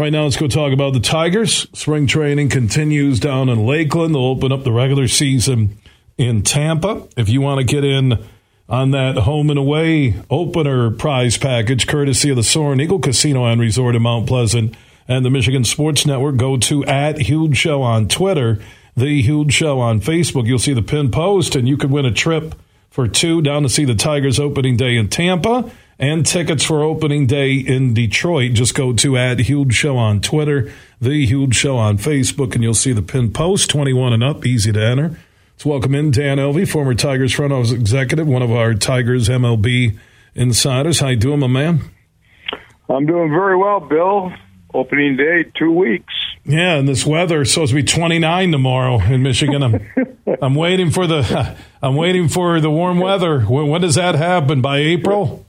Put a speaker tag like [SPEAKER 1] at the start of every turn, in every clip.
[SPEAKER 1] Right now, let's go talk about the Tigers. Spring training continues down in Lakeland. They'll open up the regular season in Tampa. If you want to get in on that home and away opener prize package, courtesy of the Soaring Eagle Casino and Resort in Mount Pleasant and the Michigan Sports Network, go to at Huge Show on Twitter, the Huge Show on Facebook. You'll see the pin post, and you can win a trip for two down to see the Tigers opening day in Tampa and tickets for opening day in Detroit. Just go to at Huge Show on Twitter, The Huge Show on Facebook, and you'll see the pin post 21 and up, easy to enter. Let's welcome in Dan Elve, former Tigers front office executive, one of our Tigers MLB insiders. How you doing, my man?
[SPEAKER 2] I'm doing very well, Bill. Opening day, two weeks.
[SPEAKER 1] Yeah, and this weather is supposed to be 29 tomorrow in Michigan. I'm, I'm waiting for the I'm waiting for the warm weather. When, when does that happen? By April?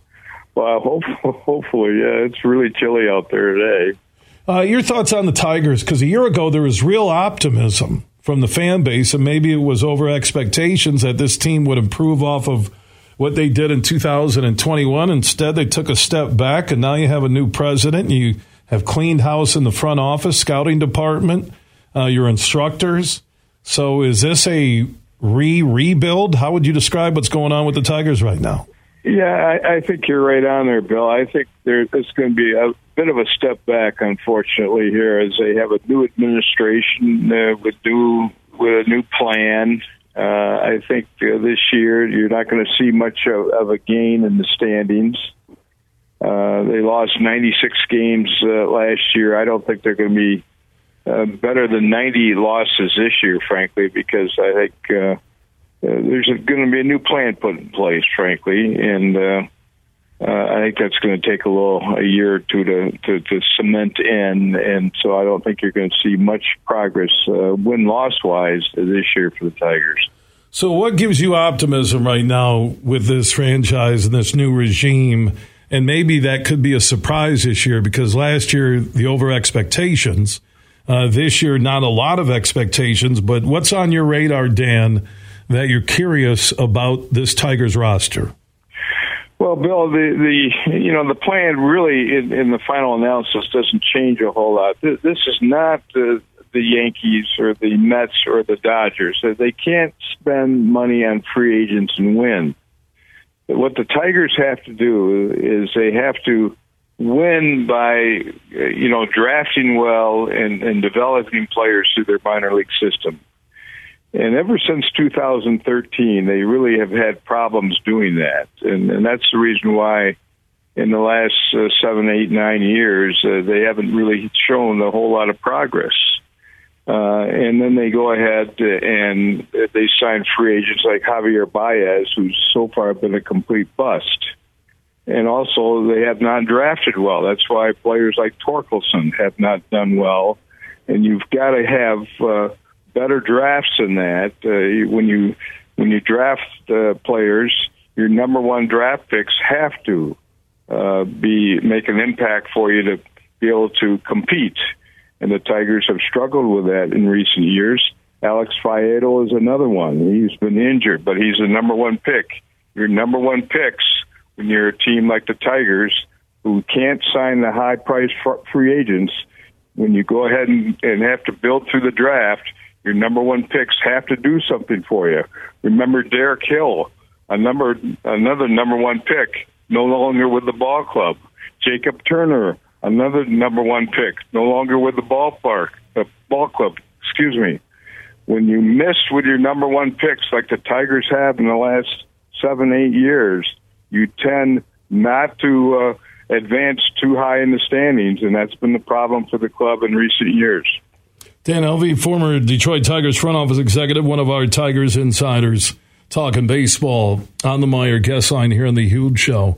[SPEAKER 2] Well, hopefully, yeah. It's really chilly out there today.
[SPEAKER 1] Uh, your thoughts on the Tigers? Because a year ago there was real optimism from the fan base, and maybe it was over expectations that this team would improve off of what they did in 2021. Instead, they took a step back, and now you have a new president. You have cleaned house in the front office, scouting department, uh, your instructors. So, is this a re rebuild? How would you describe what's going on with the Tigers right now?
[SPEAKER 2] Yeah, I, I think you're right on there, Bill. I think there it's going to be a bit of a step back, unfortunately, here as they have a new administration uh, with new with a new plan. Uh, I think uh, this year you're not going to see much of, of a gain in the standings. Uh, they lost 96 games uh, last year. I don't think they're going to be uh, better than 90 losses this year, frankly, because I think. Uh, there's going to be a new plan put in place, frankly, and uh, uh, I think that's going to take a little a year or two to, to, to cement in, and so I don't think you're going to see much progress uh, win loss wise this year for the Tigers.
[SPEAKER 1] So, what gives you optimism right now with this franchise and this new regime? And maybe that could be a surprise this year because last year the over expectations. Uh, this year, not a lot of expectations, but what's on your radar, Dan? That you're curious about this Tigers roster?
[SPEAKER 2] Well, Bill, the the you know the plan really in, in the final analysis doesn't change a whole lot. This, this is not the the Yankees or the Mets or the Dodgers. They can't spend money on free agents and win. What the Tigers have to do is they have to win by you know drafting well and, and developing players through their minor league system. And ever since 2013, they really have had problems doing that. And, and that's the reason why in the last uh, seven, eight, nine years, uh, they haven't really shown a whole lot of progress. Uh, and then they go ahead and they sign free agents like Javier Baez, who's so far been a complete bust. And also, they have not drafted well. That's why players like Torkelson have not done well. And you've got to have uh, better drafts than that. Uh, when you when you draft uh, players, your number one draft picks have to uh, be make an impact for you to be able to compete. And the Tigers have struggled with that in recent years. Alex Faedo is another one. He's been injured, but he's the number one pick. Your number one picks when you're a team like the Tigers who can't sign the high price free agents. When you go ahead and, and have to build through the draft, your number one picks have to do something for you. Remember Derek Hill, a number another number one pick, no longer with the ball club. Jacob Turner, another number one pick, no longer with the ballpark, the ball club. Excuse me. When you miss with your number one picks, like the Tigers have in the last seven, eight years, you tend not to uh, advance too high in the standings, and that's been the problem for the club in recent years.
[SPEAKER 1] Dan Elve, former Detroit Tigers front office executive, one of our Tigers insiders, talking baseball on the Meijer guest line here on the Huge Show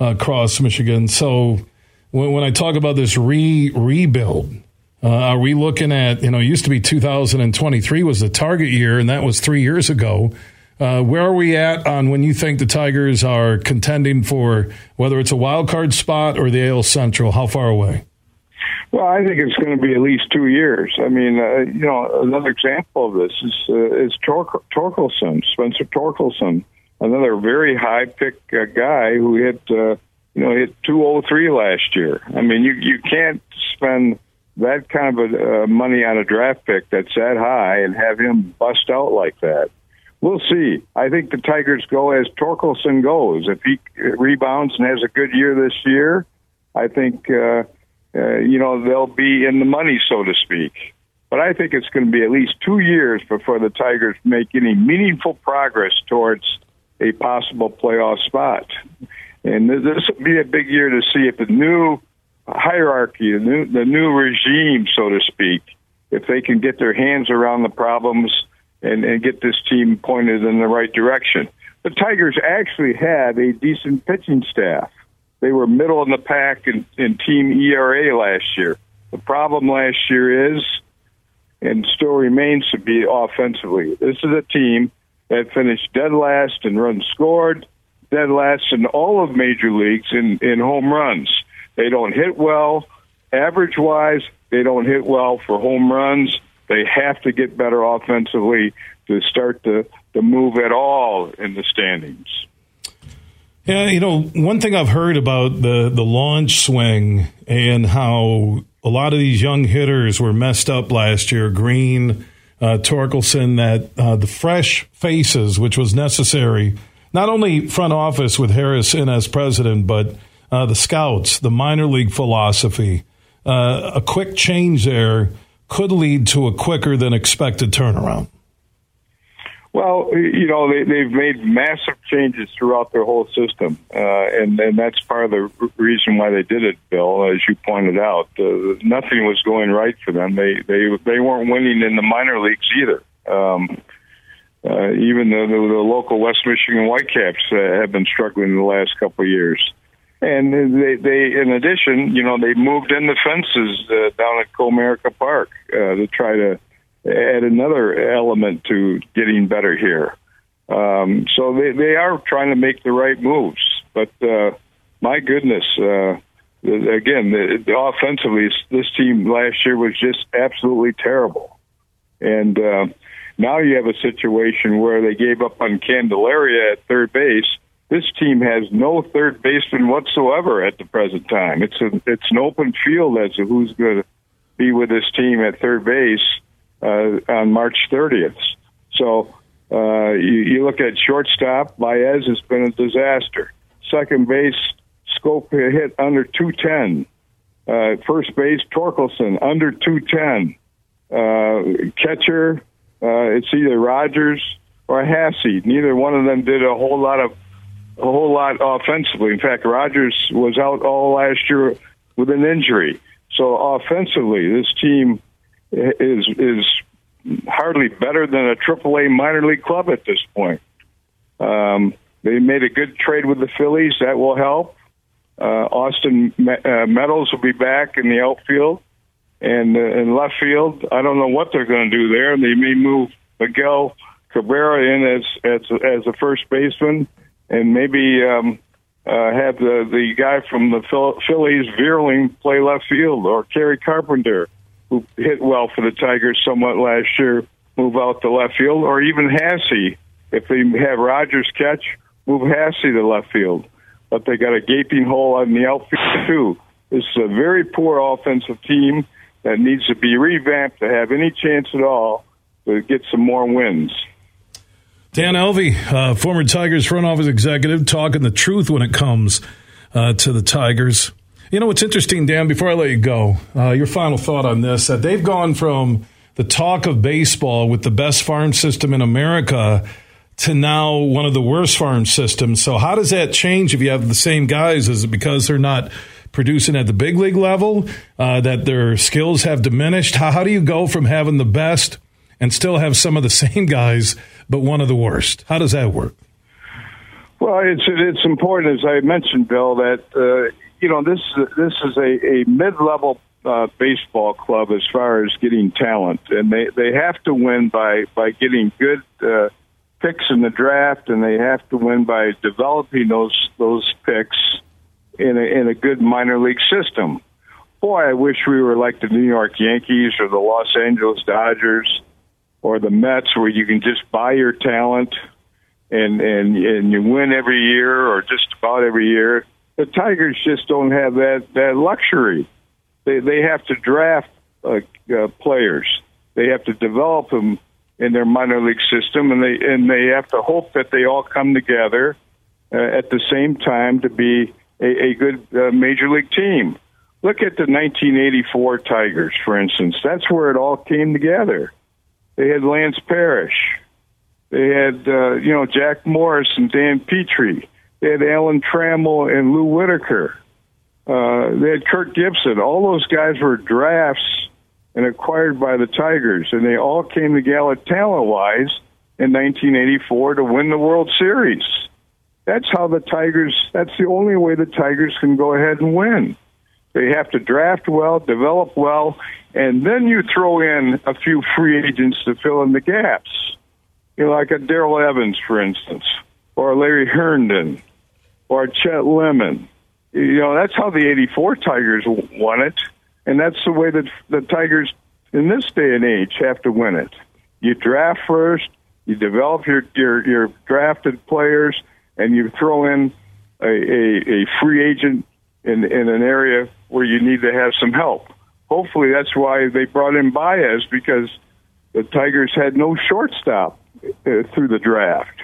[SPEAKER 1] uh, across Michigan. So when, when I talk about this re rebuild, uh, are we looking at, you know, it used to be 2023 was the target year, and that was three years ago. Uh, where are we at on when you think the Tigers are contending for whether it's a wild card spot or the AL Central? How far away?
[SPEAKER 2] Well, I think it's going to be at least two years. I mean, uh, you know, another example of this is uh, is Tor- Torkelson, Spencer Torkelson, another very high pick uh, guy who hit uh, you know hit two oh three last year. I mean, you you can't spend that kind of a, uh, money on a draft pick that's that high and have him bust out like that. We'll see. I think the Tigers go as Torkelson goes. If he rebounds and has a good year this year, I think uh, uh, you know they'll be in the money, so to speak. But I think it's going to be at least two years before the Tigers make any meaningful progress towards a possible playoff spot. And this will be a big year to see if the new hierarchy, the new, the new regime, so to speak, if they can get their hands around the problems and, and get this team pointed in the right direction. The Tigers actually have a decent pitching staff. They were middle in the pack in, in team ERA last year. The problem last year is, and still remains to be offensively, this is a team that finished dead last in runs scored, dead last in all of major leagues in, in home runs. They don't hit well. Average wise, they don't hit well for home runs. They have to get better offensively to start to, to move at all in the standings.
[SPEAKER 1] Yeah, you know, one thing I've heard about the, the launch swing and how a lot of these young hitters were messed up last year. Greene, uh, Torkelson, that uh, the fresh faces, which was necessary, not only front office with Harris in as president, but uh, the scouts, the minor league philosophy. Uh, a quick change there could lead to a quicker than expected turnaround.
[SPEAKER 2] Well, you know, they, they've made massive changes throughout their whole system, uh, and and that's part of the reason why they did it, Bill. As you pointed out, uh, nothing was going right for them. They they they weren't winning in the minor leagues either. Um, uh, even the, the, the local West Michigan Whitecaps uh, have been struggling in the last couple of years. And they, they, in addition, you know, they moved in the fences uh, down at Comerica Park uh, to try to add another element to getting better here. Um, so they, they are trying to make the right moves. But uh, my goodness, uh, again, the, the offensively, this team last year was just absolutely terrible. And uh, now you have a situation where they gave up on Candelario at third base. This team has no third baseman whatsoever at the present time. It's a, it's an open field as to who's going to be with this team at third base on March 30th. So uh, you, you look at shortstop, Baez has been a disaster. Second base, Schoop hit under 210. Uh, first base, Torkelson under 210. Uh, catcher, uh, it's either Rogers or Haase. Neither one of them did a whole lot of a whole lot offensively. In fact, Rogers was out all last year with an injury. So offensively, this team is is hardly better than a AAA minor league club at this point. Um, they made a good trade with the Phillies. That will help. Uh, Austin uh, Meadows will be back in the outfield and uh, in left field. I don't know what they're going to do there. They may move Miguel Cabrera in as as as a first baseman, and maybe um, uh, have the the guy from the Phillies, Vierling, play left field, or Kerry Carpenter who hit well for the Tigers somewhat last year, move out to left field, or even Haase. If they have Rogers catch, move Haase to left field. But they got a gaping hole on the outfield, too. This is a very poor offensive team that needs to be revamped to have any chance at all to get some more wins.
[SPEAKER 1] Dan Elve, uh, former Tigers front office executive, talking the truth when it comes uh, to the Tigers. You know what's interesting, Dan? Before I let you go, uh, your final thought on this: that they've gone from the talk of baseball with the best farm system in America to now one of the worst farm systems. So how does that change if you have the same guys? Is it because they're not producing at the big league level uh, that their skills have diminished? How, how do you go from having the best and still have some of the same guys but one of the worst? How does that work?
[SPEAKER 2] Well, it's it's important, as I mentioned, Bill, that uh, you know this this is a, a mid level uh, baseball club as far as getting talent, and they they have to win by by getting good uh, picks in the draft, and they have to win by developing those those picks in a, in a good minor league system. Boy, I wish we were like the New York Yankees or the Los Angeles Dodgers or the Mets, where you can just buy your talent and and and you win every year or just about every year the Tigers just don't have that that luxury. They they have to draft uh, uh, players. They have to develop them in their minor league system, and they and they have to hope that they all come together uh, at the same time to be a, a good uh, major league team. Look at the 1984 Tigers, for instance. That's where it all came together. They had Lance Parrish. They had, uh, you know, Jack Morris and Dan Petry. They had Alan Trammell and Lou Whitaker. Uh, they had Kirk Gibson. All those guys were drafts and acquired by the Tigers, and they all came together talent-wise in 1984 to win the World Series. That's how the Tigers. That's the only way the Tigers can go ahead and win. They have to draft well, develop well, and then you throw in a few free agents to fill in the gaps. You know, like a Darrell Evans, for instance, or Larry Herndon, or Chet Lemon. You know, that's how the '84 Tigers won it, and that's the way that the Tigers in this day and age have to win it. You draft first, you develop your your, your drafted players, and you throw in a, a, a free agent in in an area where you need to have some help. Hopefully, that's why they brought in Baez because the Tigers had no shortstop uh, through the draft.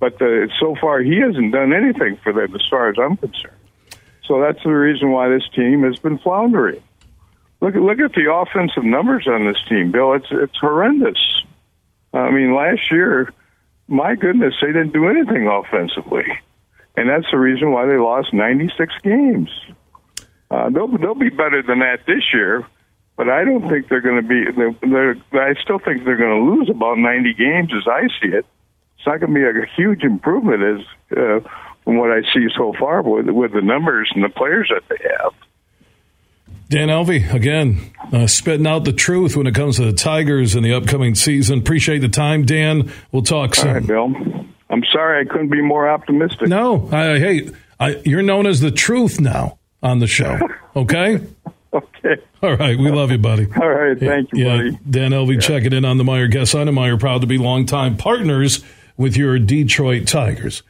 [SPEAKER 2] But the, so far, he hasn't done anything for them, as far as I'm concerned. So that's the reason why this team has been floundering. Look at look at the offensive numbers on this team, Bill. It's it's horrendous. I mean, last year, my goodness, they didn't do anything offensively, and that's the reason why they lost 96 games. Uh, they'll they'll be better than that this year, but I don't think they're going to be. They're, they're, I still think they're going to lose about 90 games as I see it. It's not going to be a huge improvement as uh, from what I see so far with with the numbers and the players that they have.
[SPEAKER 1] Dan Elve, again, uh, spitting out the truth when it comes to the Tigers in the upcoming season. Appreciate the time, Dan. We'll talk soon.
[SPEAKER 2] All right, Bill. I'm sorry I couldn't be more optimistic.
[SPEAKER 1] No, I, hey, I, you're known as the truth now on the show. Okay.
[SPEAKER 2] okay.
[SPEAKER 1] All right. We love you, buddy.
[SPEAKER 2] All right. Thank you,
[SPEAKER 1] yeah,
[SPEAKER 2] buddy.
[SPEAKER 1] Dan Elve yeah. checking in on the Meijer Guest. Meijer, proud to be longtime partners with your Detroit Tigers.